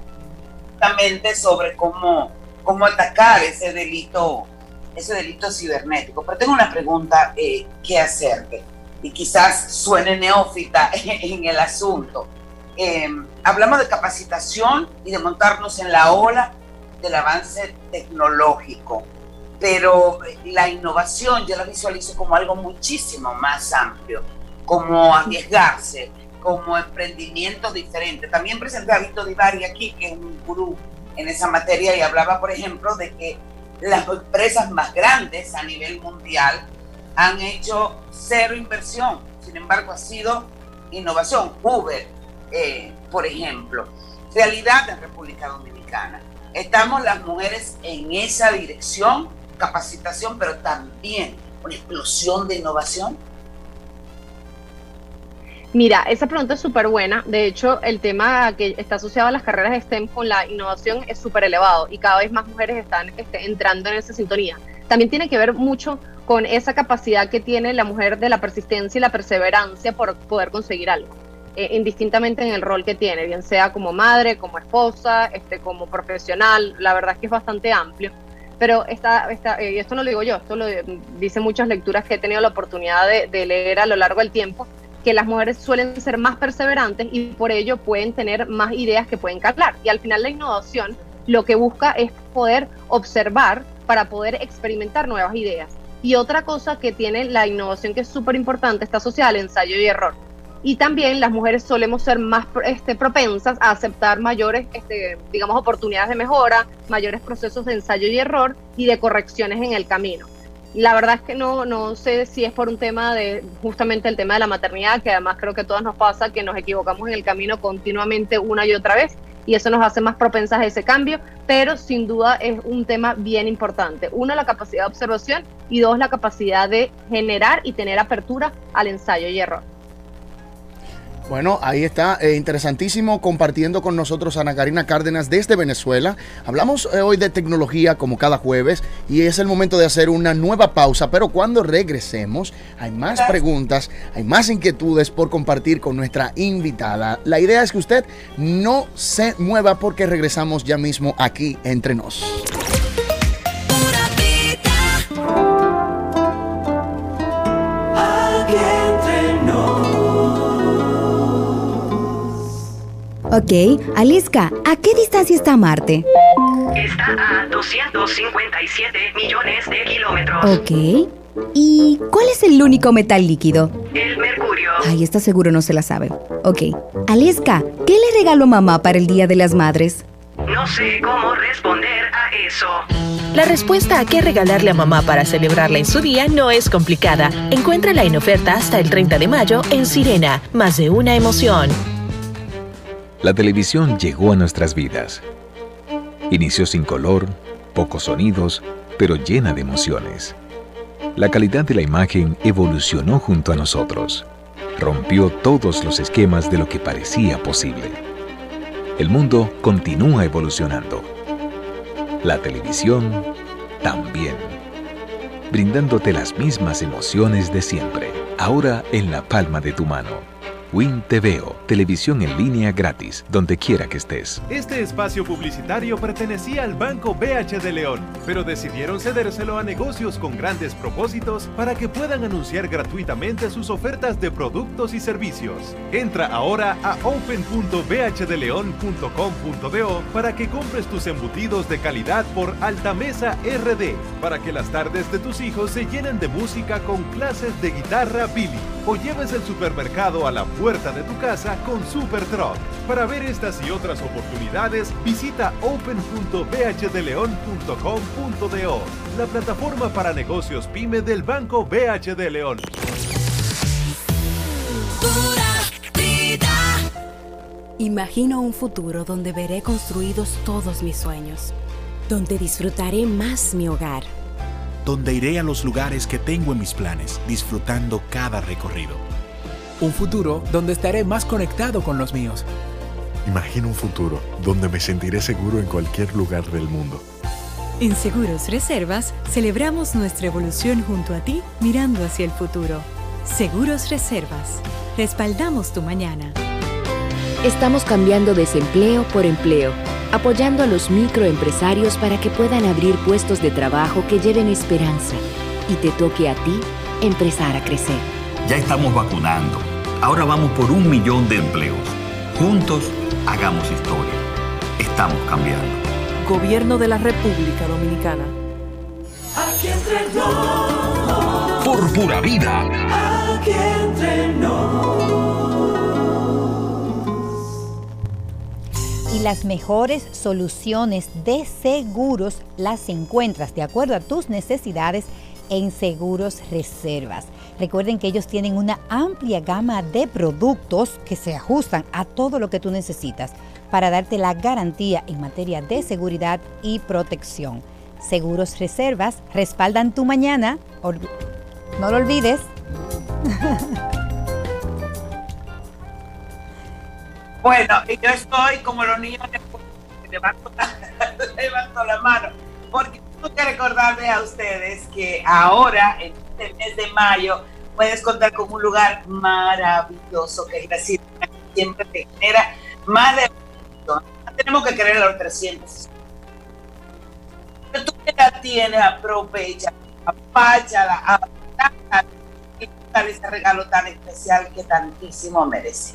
justamente sobre cómo, cómo atacar ese delito, ese delito cibernético. Pero tengo una pregunta eh, que hacerte, y quizás suene neófita en el asunto. Eh, hablamos de capacitación y de montarnos en la ola del avance tecnológico, pero la innovación yo la visualizo como algo muchísimo más amplio, como arriesgarse, como emprendimiento diferente. También presenté a Víctor Divari aquí, que es un gurú en esa materia, y hablaba, por ejemplo, de que las empresas más grandes a nivel mundial han hecho cero inversión, sin embargo ha sido innovación. Uber, eh, por ejemplo, realidad en República Dominicana. Estamos las mujeres en esa dirección, capacitación, pero también una explosión de innovación. Mira, esa pregunta es súper buena. De hecho, el tema que está asociado a las carreras STEM con la innovación es súper elevado y cada vez más mujeres están este, entrando en esa sintonía. También tiene que ver mucho con esa capacidad que tiene la mujer de la persistencia y la perseverancia por poder conseguir algo, eh, indistintamente en el rol que tiene, bien sea como madre, como esposa, este, como profesional. La verdad es que es bastante amplio. Pero eh, esto no lo digo yo, esto lo dicen muchas lecturas que he tenido la oportunidad de, de leer a lo largo del tiempo, que las mujeres suelen ser más perseverantes y por ello pueden tener más ideas que pueden calar. Y al final la innovación lo que busca es poder observar para poder experimentar nuevas ideas. Y otra cosa que tiene la innovación que es súper importante está asociada al ensayo y error. Y también las mujeres solemos ser más este, propensas a aceptar mayores, este, digamos, oportunidades de mejora, mayores procesos de ensayo y error y de correcciones en el camino. La verdad es que no, no sé si es por un tema de justamente el tema de la maternidad, que además creo que a todas nos pasa que nos equivocamos en el camino continuamente una y otra vez y eso nos hace más propensas a ese cambio, pero sin duda es un tema bien importante. Uno, la capacidad de observación y dos, la capacidad de generar y tener apertura al ensayo y error. Bueno, ahí está, eh, interesantísimo compartiendo con nosotros Ana Karina Cárdenas desde Venezuela. Hablamos eh, hoy de tecnología como cada jueves y es el momento de hacer una nueva pausa, pero cuando regresemos hay más preguntas, hay más inquietudes por compartir con nuestra invitada. La idea es que usted no se mueva porque regresamos ya mismo aquí entre nos. Ok, Aliska, ¿a qué distancia está Marte? Está a 257 millones de kilómetros. Ok. ¿Y cuál es el único metal líquido? El mercurio. Ay, está seguro no se la sabe. Ok. Aliska, ¿qué le regaló mamá para el Día de las Madres? No sé cómo responder a eso. La respuesta a qué regalarle a mamá para celebrarla en su día no es complicada. Encuéntrala en oferta hasta el 30 de mayo en Sirena. Más de una emoción. La televisión llegó a nuestras vidas. Inició sin color, pocos sonidos, pero llena de emociones. La calidad de la imagen evolucionó junto a nosotros. Rompió todos los esquemas de lo que parecía posible. El mundo continúa evolucionando. La televisión también. Brindándote las mismas emociones de siempre, ahora en la palma de tu mano. Win TVO, televisión en línea gratis, donde quiera que estés. Este espacio publicitario pertenecía al Banco BH de León, pero decidieron cedérselo a negocios con grandes propósitos para que puedan anunciar gratuitamente sus ofertas de productos y servicios. Entra ahora a open.bhdeleon.com.do para que compres tus embutidos de calidad por Altamesa RD, para que las tardes de tus hijos se llenen de música con clases de guitarra Billy, o lleves el supermercado a la puerta de tu casa con Super Truck. Para ver estas y otras oportunidades, visita open.bhdeleon.com.do, la plataforma para negocios pyme del Banco BH de León. Imagino un futuro donde veré construidos todos mis sueños, donde disfrutaré más mi hogar, donde iré a los lugares que tengo en mis planes, disfrutando cada recorrido. Un futuro donde estaré más conectado con los míos. Imagino un futuro donde me sentiré seguro en cualquier lugar del mundo. En Seguros Reservas celebramos nuestra evolución junto a ti mirando hacia el futuro. Seguros Reservas. Respaldamos tu mañana. Estamos cambiando desempleo por empleo, apoyando a los microempresarios para que puedan abrir puestos de trabajo que lleven esperanza y te toque a ti empezar a crecer. Ya estamos vacunando. Ahora vamos por un millón de empleos. Juntos, hagamos historia. Estamos cambiando. Gobierno de la República Dominicana. Aquí entre nos. Por pura vida. Aquí entre Y las mejores soluciones de seguros las encuentras de acuerdo a tus necesidades en Seguros Reservas. Recuerden que ellos tienen una amplia gama de productos que se ajustan a todo lo que tú necesitas para darte la garantía en materia de seguridad y protección. Seguros Reservas respaldan tu mañana. No lo olvides. Bueno, y yo estoy como los niños de levanto, levanto la mano, porque tengo que recordarles a ustedes que ahora, en este mes de mayo, puedes contar con un lugar maravilloso que es la Sirena, que siempre te genera más de... Tenemos que querer los 300. Pero tú que la tienes, aprovecha, apáchala, abrázala y dale ese regalo tan especial que tantísimo merece.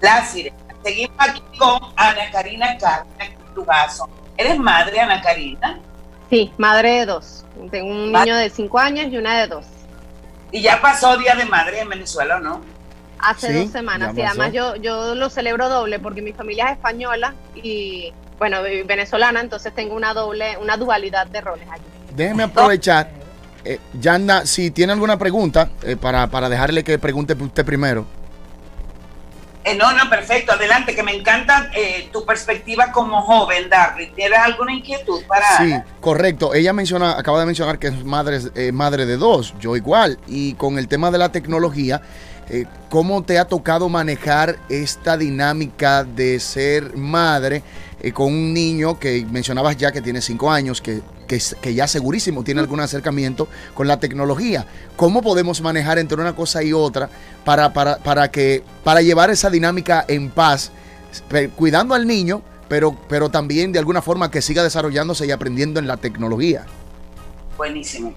La Sirena. Seguimos aquí con Ana Karina Carmen Lugazo. ¿Eres madre, Ana Karina? Sí, madre de dos. Tengo un niño de cinco años y una de dos. Y ya pasó Día de Madre en Venezuela, ¿o ¿no? Hace Sí, dos semanas. Y además yo, yo lo celebro doble porque mi familia es española y, bueno, venezolana, entonces tengo una doble, una dualidad de roles allí. Déjeme aprovechar. Eh, Yanna, si tiene alguna pregunta, eh, para, para dejarle que pregunte usted primero. Eh, no, no, perfecto. Adelante, que me encanta eh, tu perspectiva como joven, Darby. ¿Tienes alguna inquietud para Sí, correcto. Ella menciona, acaba de mencionar que es madre, eh, madre de dos, yo igual. Y con el tema de la tecnología, ¿cómo te ha tocado manejar esta dinámica de ser madre con un niño que mencionabas ya que tiene cinco años, que, que, ya segurísimo tiene algún acercamiento con la tecnología? ¿Cómo podemos manejar entre una cosa y otra para, para, para, que, para llevar esa dinámica en paz, cuidando al niño? pero, pero también de alguna forma que siga desarrollándose y aprendiendo en la tecnología. Buenísimo.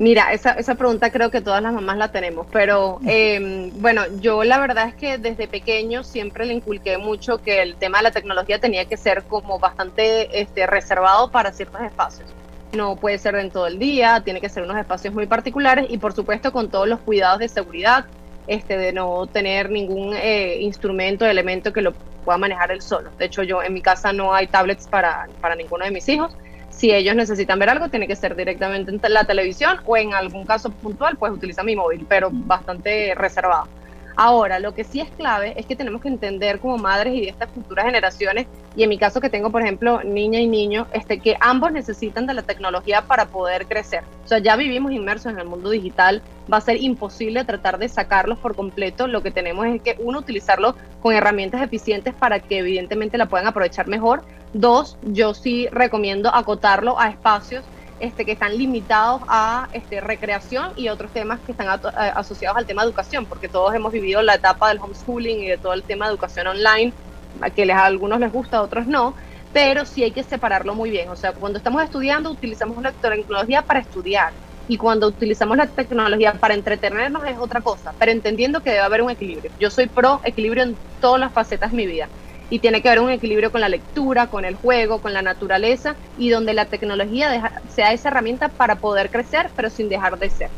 Mira, esa, esa pregunta creo que todas las mamás la tenemos, pero eh, bueno, yo la verdad es que desde pequeño siempre le inculqué mucho que el tema de la tecnología tenía que ser como bastante este, reservado para ciertos espacios. No puede ser en todo el día, tiene que ser unos espacios muy particulares y por supuesto con todos los cuidados de seguridad este, de no tener ningún eh, instrumento, elemento que lo pueda manejar él solo. De hecho, yo en mi casa no hay tablets para, para ninguno de mis hijos. Si ellos necesitan ver algo, tiene que ser directamente en la televisión o en algún caso puntual, pues utiliza mi móvil, pero bastante reservado. Ahora, lo que sí es clave es que tenemos que entender como madres y de estas futuras generaciones, y en mi caso que tengo, por ejemplo, niña y niño, este, que ambos necesitan de la tecnología para poder crecer. O sea, ya vivimos inmersos en el mundo digital, va a ser imposible tratar de sacarlos por completo. Lo que tenemos es que, uno, utilizarlo con herramientas eficientes para que evidentemente la puedan aprovechar mejor. Dos, yo sí recomiendo acotarlo a espacios este, que están limitados a este, recreación y otros temas que están eh, asociados al tema de educación, porque todos hemos vivido la etapa del homeschooling y de todo el tema de educación online, que a algunos les gusta, a otros no, pero sí hay que separarlo muy bien. O sea, cuando estamos estudiando, utilizamos la tecnología para estudiar y cuando utilizamos la tecnología para entretenernos es otra cosa, pero entendiendo que debe haber un equilibrio. Yo soy pro equilibrio en todas las facetas de mi vida y tiene que haber un equilibrio con la lectura, con el juego, con la naturaleza y donde la tecnología sea esa herramienta para poder crecer, pero sin dejar de ser.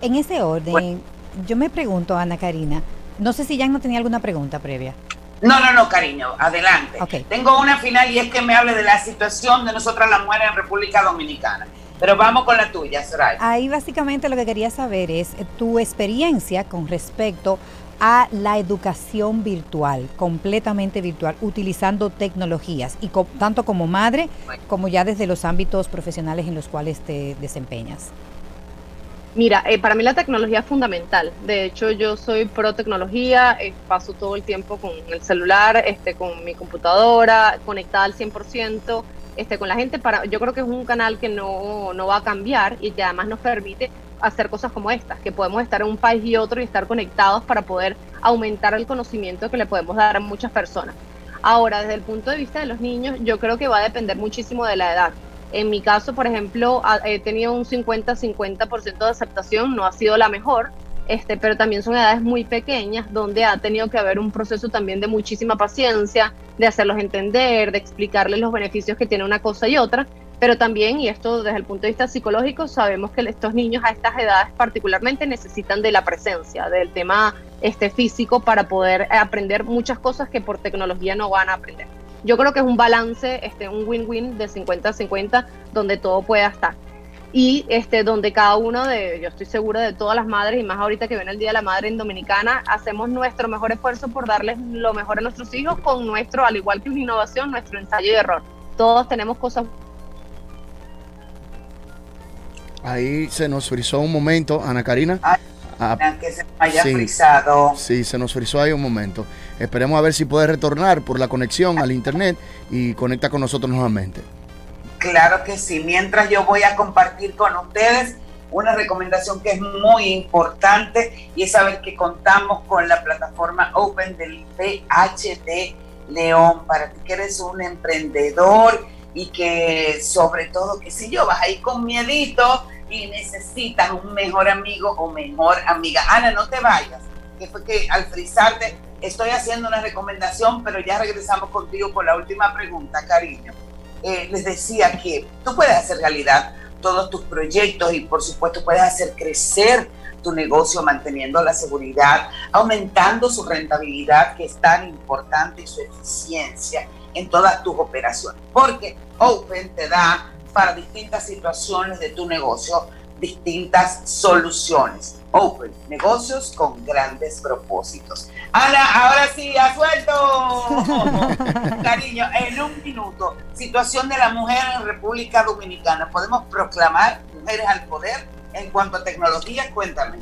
En ese orden, yo me pregunto, Ana Karina, no sé si ya no tenía alguna pregunta previa. No, no, no, cariño, adelante. Tengo una final y es que me hable de la situación de nosotras las mujeres en República Dominicana. Pero vamos con la tuya, Soraya. Ahí básicamente lo que quería saber es tu experiencia con respecto a la educación virtual, completamente virtual, utilizando tecnologías, y tanto como madre como ya desde los ámbitos profesionales en los cuales te desempeñas. Mira, eh, para mí la tecnología es fundamental. De hecho, yo soy pro tecnología, eh, paso todo el tiempo con el celular, este, con mi computadora, conectada al 100%, este, con la gente. Para, yo creo que es un canal que no, no va a cambiar y que además nos permite hacer cosas como estas, que podemos estar en un país y otro y estar conectados para poder aumentar el conocimiento que le podemos dar a muchas personas. Ahora, desde el punto de vista de los niños, yo creo que va a depender muchísimo de la edad. En mi caso, por ejemplo, he tenido un 50-50% de aceptación, no ha sido la mejor, este, pero también son edades muy pequeñas donde ha tenido que haber un proceso también de muchísima paciencia, de hacerlos entender, de explicarles los beneficios que tiene una cosa y otra, pero también, y esto desde el punto de vista psicológico, sabemos que estos niños a estas edades particularmente necesitan de la presencia, del tema este, físico para poder aprender muchas cosas que por tecnología no van a aprender. Yo creo que es un balance, este, un win-win de 50-50 donde todo pueda estar. Y este, donde cada uno de, yo estoy segura de todas las madres, y más ahorita que viene el Día de la Madre en Dominicana, hacemos nuestro mejor esfuerzo por darles lo mejor a nuestros hijos con nuestro, al igual que una innovación, nuestro ensayo y error. Todos tenemos cosas Ahí se nos frizó un momento, Ana Karina. Ah, que se haya frizado. Sí, se nos frizó ahí un momento. Esperemos a ver si puede retornar por la conexión al internet y conecta con nosotros nuevamente. Claro que sí. Mientras yo voy a compartir con ustedes una recomendación que es muy importante y es saber que contamos con la plataforma Open del PhD León para ti que eres un emprendedor y que sobre todo, que si yo, vas ahí con miedito y necesitas un mejor amigo o mejor amiga. Ana, no te vayas, que fue que al frizarte estoy haciendo una recomendación, pero ya regresamos contigo por la última pregunta, cariño. Eh, les decía que tú puedes hacer realidad todos tus proyectos y por supuesto puedes hacer crecer tu negocio manteniendo la seguridad, aumentando su rentabilidad que es tan importante y su eficiencia en todas tus operaciones, porque Open te da para distintas situaciones de tu negocio distintas soluciones. Open, negocios con grandes propósitos. Ana, ahora sí, ha suelto. Cariño, en un minuto, situación de la mujer en República Dominicana. ¿Podemos proclamar mujeres al poder en cuanto a tecnología? Cuéntame.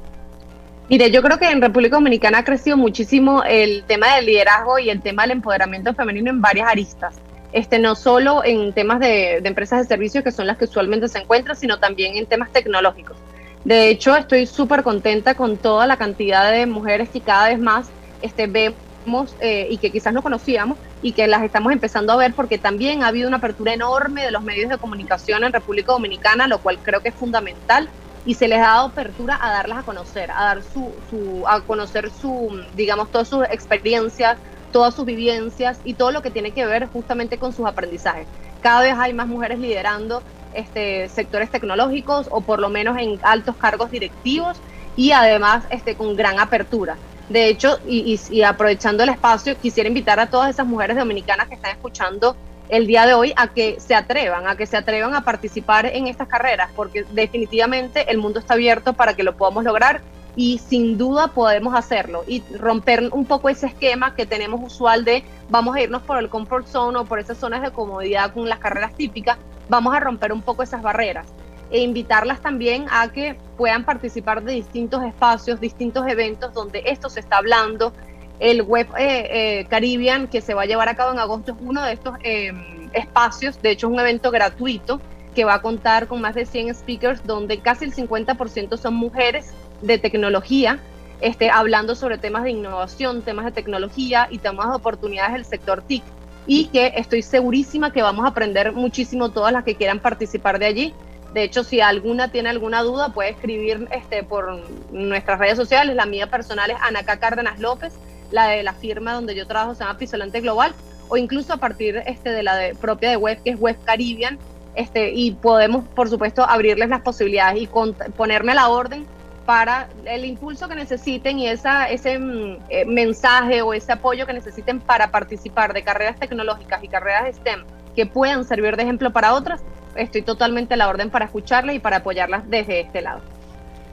Mire, yo creo que en República Dominicana ha crecido muchísimo el tema del liderazgo y el tema del empoderamiento femenino en varias aristas. Este, no solo en temas de, empresas de servicios, que son las que usualmente se encuentran, sino también en temas tecnológicos. De hecho, estoy súper contenta con toda la cantidad de mujeres que cada vez más este, vemos eh, y que quizás no conocíamos y que las estamos empezando a ver porque también ha habido una apertura enorme de los medios de comunicación en República Dominicana, lo cual creo que es fundamental y se les ha dado apertura a darlas a conocer, a dar su, su, a conocer su, digamos, todas sus experiencias, todas sus vivencias y todo lo que tiene que ver justamente con sus aprendizajes. Cada vez hay más mujeres liderando este, sectores tecnológicos o por lo menos en altos cargos directivos y además este, con gran apertura. De hecho, y, aprovechando el espacio, quisiera invitar a todas esas mujeres dominicanas que están escuchando el día de hoy a que se atrevan, a que se atrevan a participar en estas carreras, porque definitivamente el mundo está abierto para que lo podamos lograr y sin duda podemos hacerlo y romper un poco ese esquema que tenemos usual de vamos a irnos por el comfort zone o por esas zonas de comodidad con las carreras típicas, vamos a romper un poco esas barreras e invitarlas también a que puedan participar de distintos espacios, distintos eventos donde esto se está hablando, el Web eh, eh, Caribbean que se va a llevar a cabo en agosto es uno de estos eh, espacios, de hecho es un evento gratuito que va a contar con más de 100 speakers donde casi el 50% son mujeres de tecnología, este, hablando sobre temas de innovación, temas de tecnología y temas de oportunidades del sector TIC y que estoy segurísima que vamos a aprender muchísimo todas las que quieran participar de allí. De hecho, si alguna tiene alguna duda, puede escribir este, por nuestras redes sociales. La mía personal es Anaca Cárdenas López la de la firma donde yo trabajo se llama Pisolante Global, o incluso a partir este, de la de, propia de web, que es Web Caribbean, este, y podemos, por supuesto, abrirles las posibilidades y ponerme a la orden para el impulso que necesiten y esa, ese mm, eh, mensaje o ese apoyo que necesiten para participar de carreras tecnológicas y carreras STEM que puedan servir de ejemplo para otras, estoy totalmente a la orden para escucharlas y para apoyarlas desde este lado.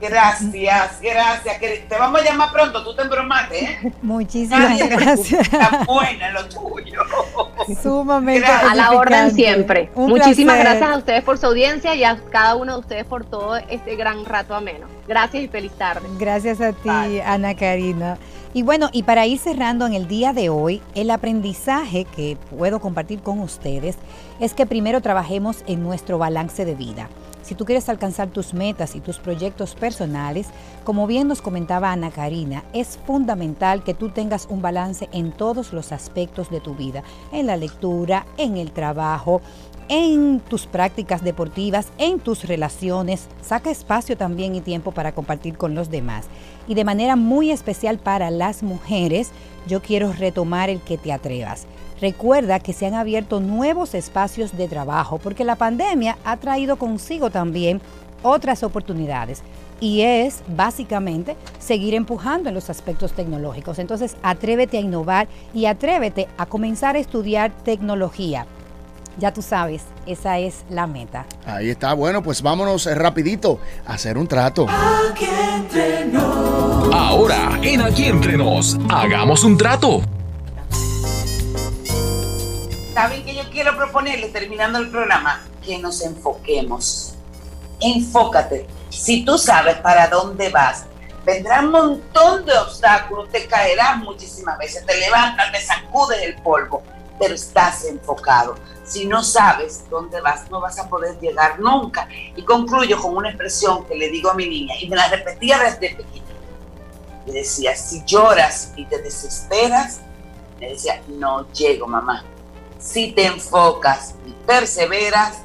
Gracias, gracias. Que te vamos a llamar pronto, tú te embromaste, ¿eh? Muchísimas gracias. Está buena lo tuyo. Sumamente. A la orden siempre. Un Muchísimas placer. gracias a ustedes por su audiencia y a cada uno de ustedes por todo este gran rato ameno. Gracias y feliz tarde. Gracias a ti, Ana Karina. Y bueno, y para ir cerrando en el día de hoy, el aprendizaje que puedo compartir con ustedes es que primero trabajemos en nuestro balance de vida. Si tú quieres alcanzar tus metas y tus proyectos personales, como bien nos comentaba Ana Karina, es fundamental que tú tengas un balance en todos los aspectos de tu vida, en la lectura, en el trabajo, en tus prácticas deportivas, en tus relaciones. Saca espacio también y tiempo para compartir con los demás. Y de manera muy especial para las mujeres, yo quiero retomar el que te atrevas. Recuerda que se han abierto nuevos espacios de trabajo porque la pandemia ha traído consigo también otras oportunidades y es básicamente seguir empujando en los aspectos tecnológicos. Entonces, atrévete a innovar y atrévete a comenzar a estudiar tecnología. Ya tú sabes, esa es la meta. Ahí está, bueno, pues vámonos eh, rapidito a hacer un trato. Ahora, en Aquí Entre Nos, hagamos un trato. Quiero proponerles, terminando el programa? Que nos enfoquemos. Enfócate. Si tú sabes para dónde vas, vendrá un montón de obstáculos, te caerás muchísimas veces, te levantas, te sacudes el polvo, pero estás enfocado. Si no sabes dónde vas, no vas a poder llegar nunca. Y concluyo con una expresión que le digo a mi niña, y me la repetía desde pequeña. Le decía, si lloras y te desesperas, me decía, no llego, mamá. Si te enfocas y perseveras,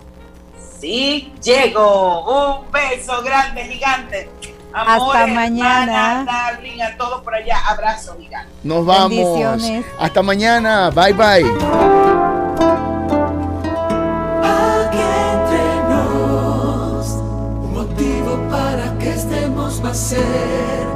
sí llego. Un beso grande, gigante. Hasta mañana. hermana, darling, a todos por allá. Abrazo gigante. Nos vamos. Hasta mañana. Bye bye. Aquí entre nos, un motivo para que estemos más cerca.